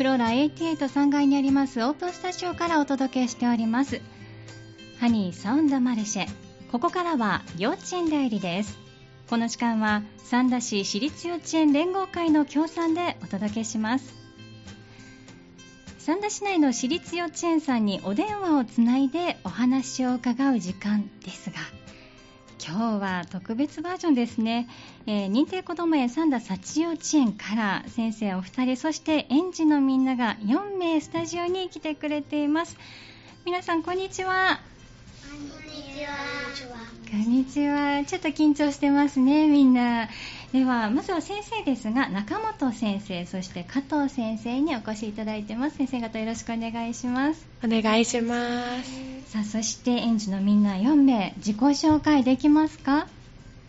フローラ883階にありますオープンスタジオからお届けしております。ハニーサウンドマルシェここからは幼稚園代理です。この時間は三田市私立幼稚園連合会の協賛でお届けします。三田市内の私立幼稚園さんにお電話をつないでお話を伺う時間ですが今日は特別バージョンですね、えー、認定こども園三田幸幼稚園から先生お二人そして園児のみんなが4名スタジオに来てくれています。皆さんこんにちは。こんにちは。こんにちは。ちょっと緊張してますねみんな。ではまずは先生ですが中本先生そして加藤先生にお越しいただいてます。先生方よろしくお願いします。お願いします。さあそして園児のみんな4名自己紹介できますか？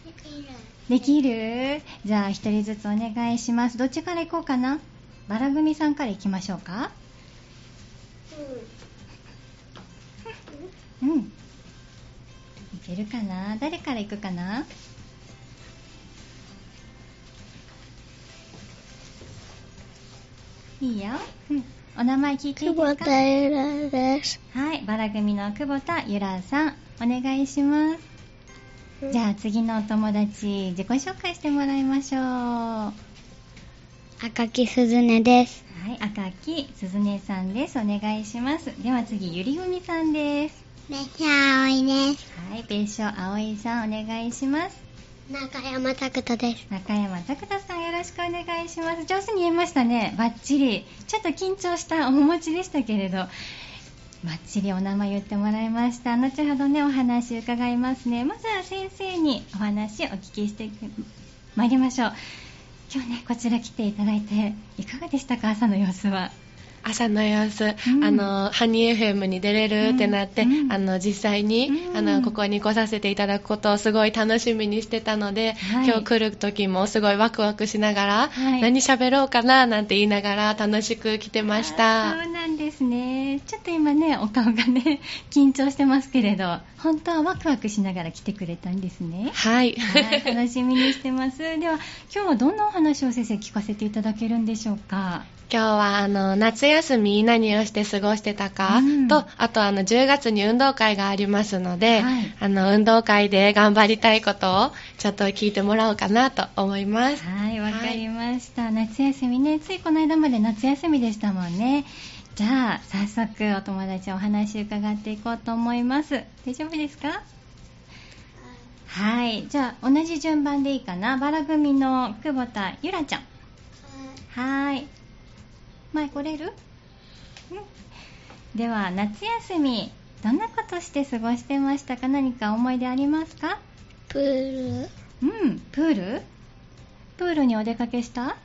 できる。できる？じゃあ1人ずつお願いします。どっちから行こうかな？バラ組さんから行きましょうか。うん。いけるかな？誰から行くかな？いいよ、うん、お名前聞いていい久保ですか？田ゆらです。はい。バラ組の久保田ゆらさん。お願いします。じゃあ次のお友達自己紹介してもらいましょう。は赤木すずねです。い。赤木すずねさんです。お願いします。では次ゆりぐみさんですめしゃあおいです。はい別所葵さんお願いします。中山拓人です。中山拓人さんよろしくお願いします。上手に言えましたね。バッチリ。ちょっと緊張した面持ちでしたけれど。バッチリお名前言ってもらいました。後ほどねお話伺いますね。まずは先生にお話お聞きしてまいりましょう。今日ねこちら来ていただいていかがでしたか？朝の様子は朝の様子、ん。あのハニー FM に出れるってなって、うん。あの実際に、うん。あのここに来させていただくことをすごい楽しみにしてたので、はい。今日来る時もすごいワクワクしながら、はい。何喋ろうかななんて言いながら楽しく来てましあたそうなんですね。ちょっと今ねお顔がね 緊張してますけれど本当はワクワクしながら来てくれたんですね。はい、はい、楽しみにしてます。では、今日はどんなお話を先生聞かせていただけるんでしょうか？今日はあの夏休み何をして過ごしてたか、うんとあとあの10月に運動会がありますので、はいあの運動会で頑張りたいことをちょっと聞いてもらおうかなと思います。はい、わかりました。夏休みね、ついこの間まで夏休みでしたもんね。じゃあ、早速お友達お話伺っていこうと思います。大丈夫ですか？はい、じゃあ同じ順番でいいかな。バラ組の久保田ゆらちゃん。はーい。前来れる？うん。では、夏休み、どんなことして過ごしてましたか？何か思い出ありますか？プール。うん、プール？プールにお出かけした？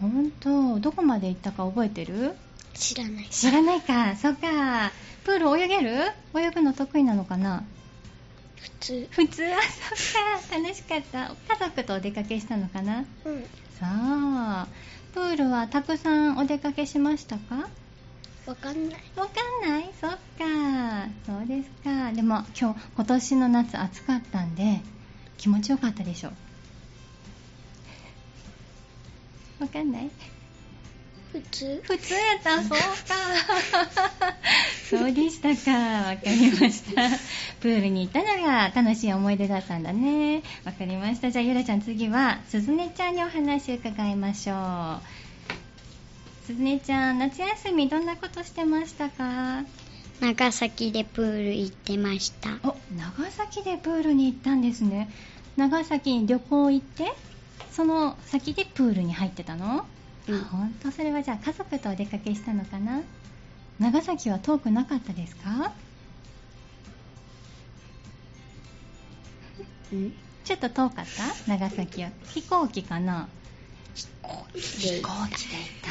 本当。どこまで行ったか覚えてる？知らない。知らないか、そっか。プール泳げる？泳ぐの得意なのかな？普通。普通？はそっか、楽しかった。家族とお出かけしたのかな？うん。さあ、プールはたくさんお出かけしましたか？わかんないわかんない？そっか。そうですか？でも今日、今年の夏暑かったんで、気持ちよかったでしょ？わかんない？普通？普通やったそうか。そうでしたか。わかりました。プールに行ったのが楽しい思い出だったんだね。わかりました。じゃあ、ゆらちゃん次は、すずねちゃんにお話伺いましょう。すずねちゃん、夏休みどんなことしてましたか？長崎でプール行ってましたお、長崎でプールに行ったんですね。長崎に旅行行って、その先でプールに入ってたの？うん。本当それはじゃあ家族とお出かけしたのかな？長崎は遠くなかったですか？うん。ちょっと遠かった？長崎は。飛行機かな？飛行機。飛行機で行った？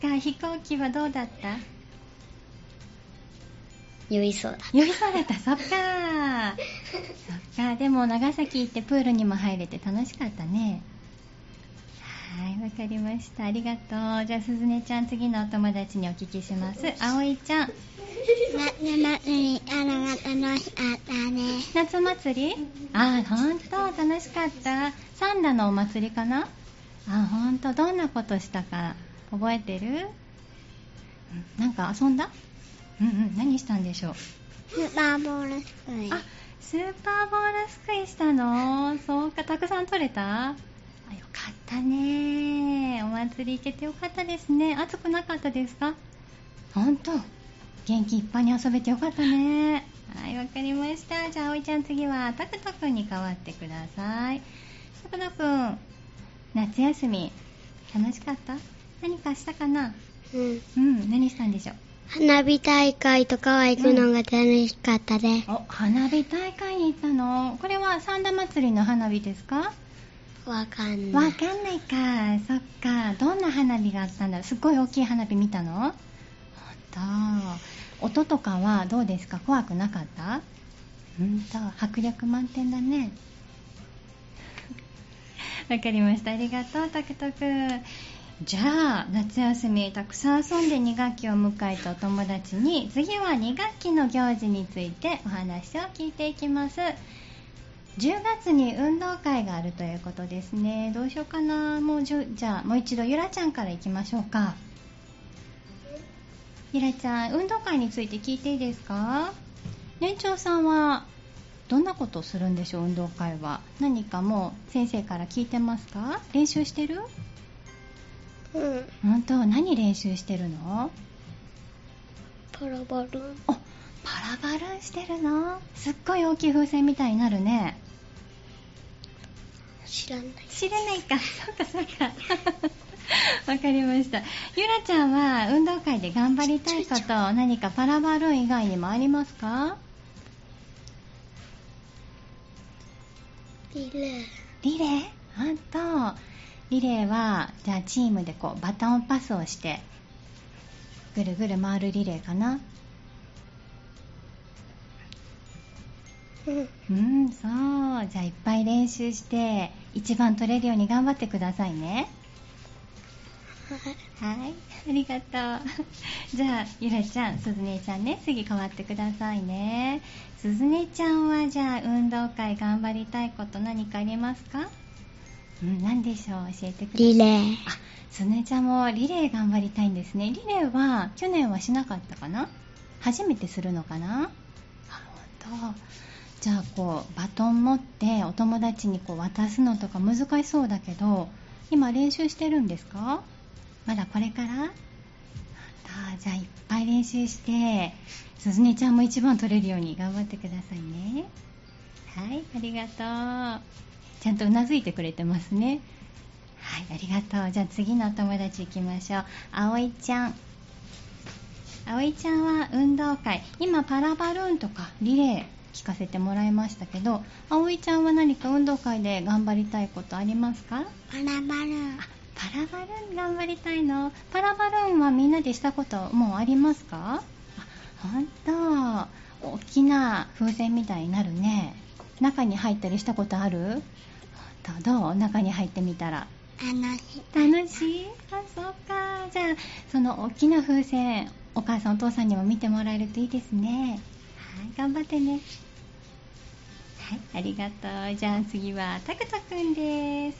そっか飛行機はどうだった？酔いそうだ酔いそうだった？そっか。そっか。でも長崎行ってプールにも入れて楽しかったねはいわかりました。ありがとう。じゃあすずねちゃん次のお友達にお聞きします。あおいちゃん。夏祭りあのが楽しかったね。夏祭り？あーほんと楽しかった。サンダのお祭りかな？あほんとどんなことしたか覚えてる？うんなんか遊んだ？うんうん何したんでしょう？スーパーボールすくい。あスーパーボールすくいしたの？そうかたくさん取れた？たね。お祭り行けてよかったですね。暑くなかったですか？本当。元気いっぱいに遊べてよかったね。はいわかりました。じゃあ葵ちゃん次はタクトくんに代わってください。タクトくん夏休み楽しかった？何かしたかな？うん。うん何したんでしょう？花火大会とかは行くのが楽しかったです。お花火大会に行ったの？これは三田祭りの花火ですか？わかんない。わかんないか。そっか。どんな花火があったんだろう。すっごい大きい花火見たの？ほんと音とかはどうですか？怖くなかった？うんと迫力満点だね。わかりました。ありがとうタクトくん。じゃあ夏休みたくさん遊んで2学期を迎えたお友達に次は2学期の行事についてお話を聞いていきます。10月に運動会があるということですね。どうしようかな。もうじゅじゃあもう一度ゆらちゃんからいきましょうか。ゆらちゃん運動会について聞いていいですか？年長さんはどんなことをするんでしょう運動会は。何かもう先生から聞いてますか？練習してる？うん。本当？何練習してるの？パラバルーン。おパラバルーンしてるの？すっごい大きい風船みたいになるね知らない。知れないか。そうかそうか。わかりました。ゆらちゃんは運動会で頑張りたいこと何かパラバルーン以外にもありますか？リレー。リレー？本当リレーはじゃあチームでこうバトンパスをしてぐるぐる回るリレーかなうん。うんそうじゃあいっぱい練習して一番取れるように頑張ってくださいねはい。はい、ありがとう。じゃあ、ゆらちゃん、すずねちゃんね、次変わってくださいね。すずねちゃんは、じゃあ、運動会頑張りたいこと何かありますか？うん、何でしょう？教えてください。リレー。あ、すずねちゃんもリレー頑張りたいんですね。リレーは、去年はしなかったかな？初めてするのかな？あ、ほんと。じゃあ、こう、バトン持って、お友達にこう渡すのとか難しそうだけど、今練習してるんですか？まだこれから？あじゃあいっぱい練習してすずねちゃんも一番取れるように頑張ってくださいね。はいありがとう。ちゃんとうなずいてくれてますね。はいありがとう。じゃあ次のお友達行きましょう。あおいちゃん。あおいちゃんは運動会。今パラバルーンとかリレー。聞かせてもらいましたけどあおいちゃんは何か運動会で頑張りたいことありますか？パラバルーン。あパラバルーン頑張りたいの？パラバルーンはみんなでしたこともうありますか？あほんと大きな風船みたいになるね。中に入ったりしたことある？どう？中に入ってみたら。あの日。楽しい？あそうか。じゃあその大きな風船お母さんお父さんにも見てもらえるといいですねはい頑張ってね。はいありがとう。じゃあ次はたくたくんです。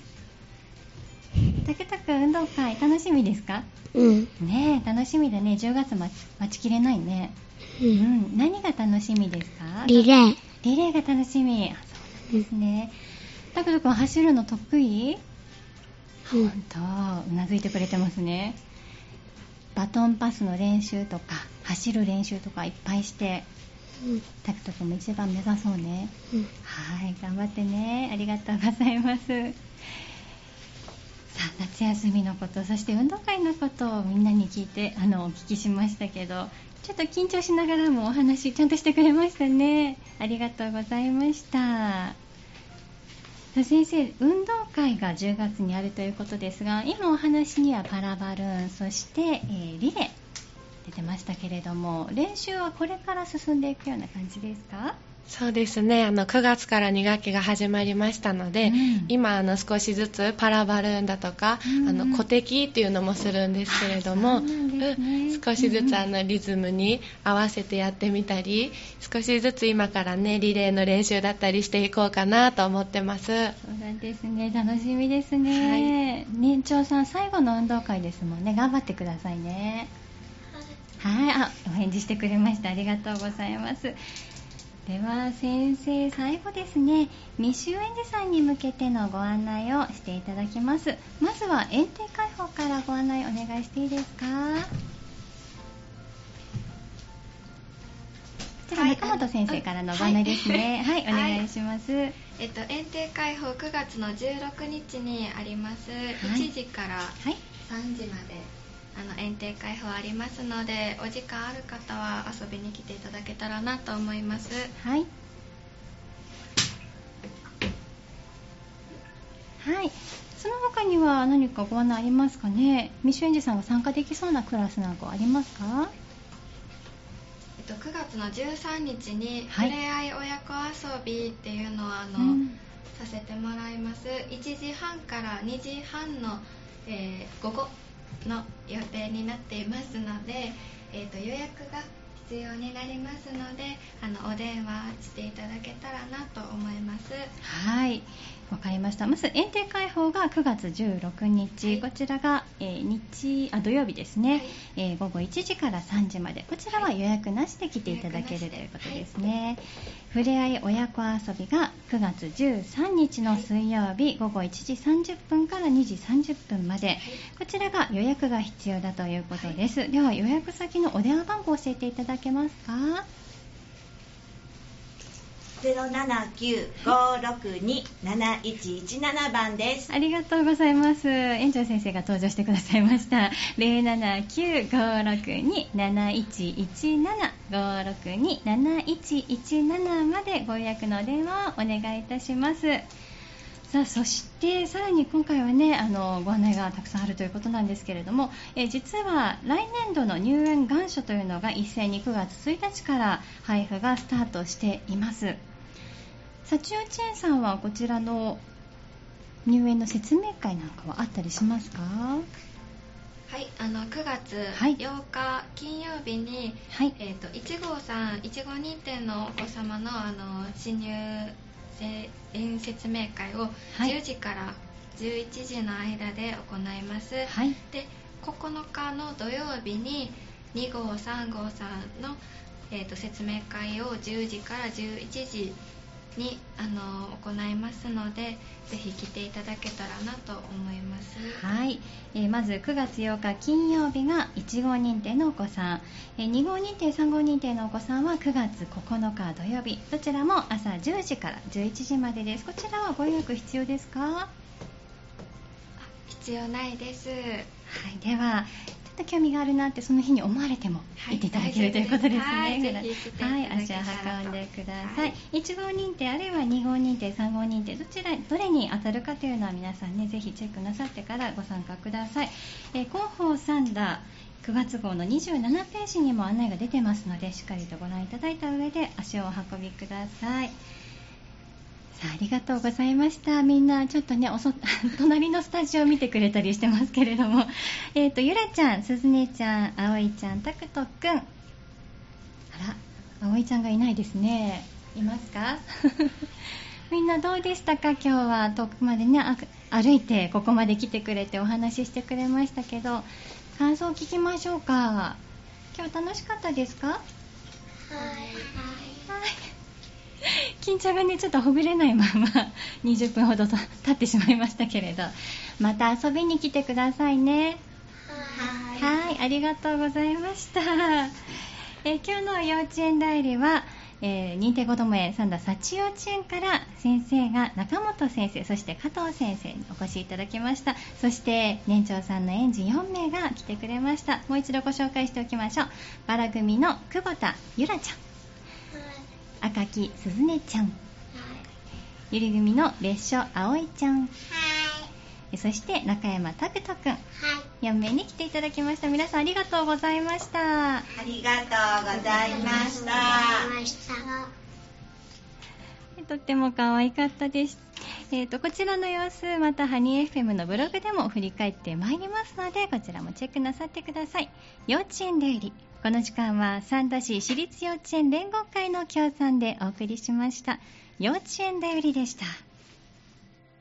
たくたくん運動会楽しみですか？うん。ねえ楽しみだね。10月待ち待ちきれないね。う。うん。ん何が楽しみですか？リレー。リレーが楽しみ。あそうなんですね。たくたくん走るの得意？うん。本当うなずいてくれてますね。バトンパスの練習とか走る練習とかいっぱいして。うん。タクト君も一番目指そうね。うん。はい頑張ってね。ありがとうございます。さあ夏休みのことそして運動会のことをみんなに聞いてあのお聞きしましたけどちょっと緊張しながらもお話ちゃんとしてくれましたね。ありがとうございました。さあ先生運動会が10月にあるということですが今お話にはパラバルーンそして、えーリレー出てましたけれども練習はこれから進んでいくような感じですか？そうですね。あの9月から2学期が始まりましたので、うん。今あの少しずつパラバルーンだとか、うん。あの鼓笛っていうのもするんですけれども、ね。うん少しずうんつあのリズムに合わせてやってみたり少しずつ今からねリレーの練習だったりしていこうかなと思ってます。そうなんですね。楽しみですね、年長さん最後の運動会ですもんね。頑張ってくださいねはいあお返事してくれました。ありがとうございます。では先生最後ですね。未就園児さんに向けてのご案内をしていただきます。まずは園庭開放からご案内お願いしていいですか？こちらはい中本先生からのご案内ですね。はい、お願いします、えっと、園庭開放9月の16日にあります、1時からはい。3時まであの園庭開放ありますのでお時間ある方は遊びに来ていただけたらなと思います。はい。はい。その他には何かご案内ありますかね？未就園児さんが参加できそうなクラスなんかありますか？えっと、9月の13日にはい。ふれあい親子遊びっていうのをあの、うん。させてもらいます。1時半から2時半の、えー午後の予定になっていますので、えーと予約が必要になりますのであのお電話していただけたらなと思いますはい。わかりました。まず園庭開放が9月16日、はい。こちらが、えー日あ土曜日ですね、はい。えー午後1時から3時まで、こちらは予約なしで来ていただける予約なしでということですね。ふれあい親子遊びが9月13日の水曜日、午後1時30分から2時30分まで、こちらが予約が必要だということです。では予約先のお電話番号を教えていただけますか？ゼロ七九五六二七一一七番です。ありがとうございます。園長先生が登場してくださいました。079-562-7117、562-7117までご予約のお電話をお願いいたします。さあそしてさらに今回はねあのご案内がたくさんあるということなんですけれども、え実は来年度の入園願書というのが一斉に9月1日から配布がスタートしています幸代稚園さんはこちらの入園の説明会なんかはあったりしますか？はいあの9月はい。8日金曜日に、はい。えー、と1号さん1号認定のお子様のあの新入園説明会をはい。10時から11時の間で行います、はい。で9日の土曜日に2号3号さんの、えー、と説明会を10時から11時にあの行いますのでぜひ来ていただけたらなと思います。はい、えーまず9月8日金曜日が1号認定のお子さん、えー2号認定3号認定のお子さんは9月9日土曜日。どちらも朝10時から11時までです。こちらはご予約必要ですか？は必要ないです。い。ではと興味があるなってその日に思われてもはい行っていただけるということですね、はいはい足を運んでください、はい。1号認定あるいは2号認定3号認定どちらどれに当たるかというのは皆さんねぜひチェックなさってからご参加ください、えー広報サンダー9月号の27ページにも案内が出てますのでしっかりとご覧いただいた上で足をお運びください。さあありがとうございました。みんなちょっとねおそ 隣のスタジオ見てくれたりしてますけれども。えっ、とゆらちゃんすずねちゃんあおいちゃんたくとくん。あらあおいちゃんがいないですね。いますか？みんなどうでしたか？今日は遠くまでね歩いてここまで来てくれてお話ししてくれましたけど。感想を聞きましょうか。今日楽しかったですか？はい。緊張がねちょっとほぐれないまま20分ほどと経ってしまいましたけれど。また遊びに来てくださいね。はいありがとうございました、え今日の幼稚園代理は、えー認定こども園三田幸幼稚園から先生が中本先生そして加藤先生にお越しいただきました。そして年長さんの園児4名が来てくれました。もう一度ご紹介しておきましょう。バラ組の久保田ゆらちゃん。赤木すずねちゃんゆり組の列車あおいちゃんえそして中山拓人くん4名に来ていただきました皆さんありがとうございましたありがとうございました。とっても可愛かったです。えー、とこちらの様子、またハニー FM のブログでも振り返ってまいりますので、こちらもチェックなさってください。幼稚園デイリー。この時間は三田市私立幼稚園連合会の協賛でお送りしました。幼稚園だよりでした。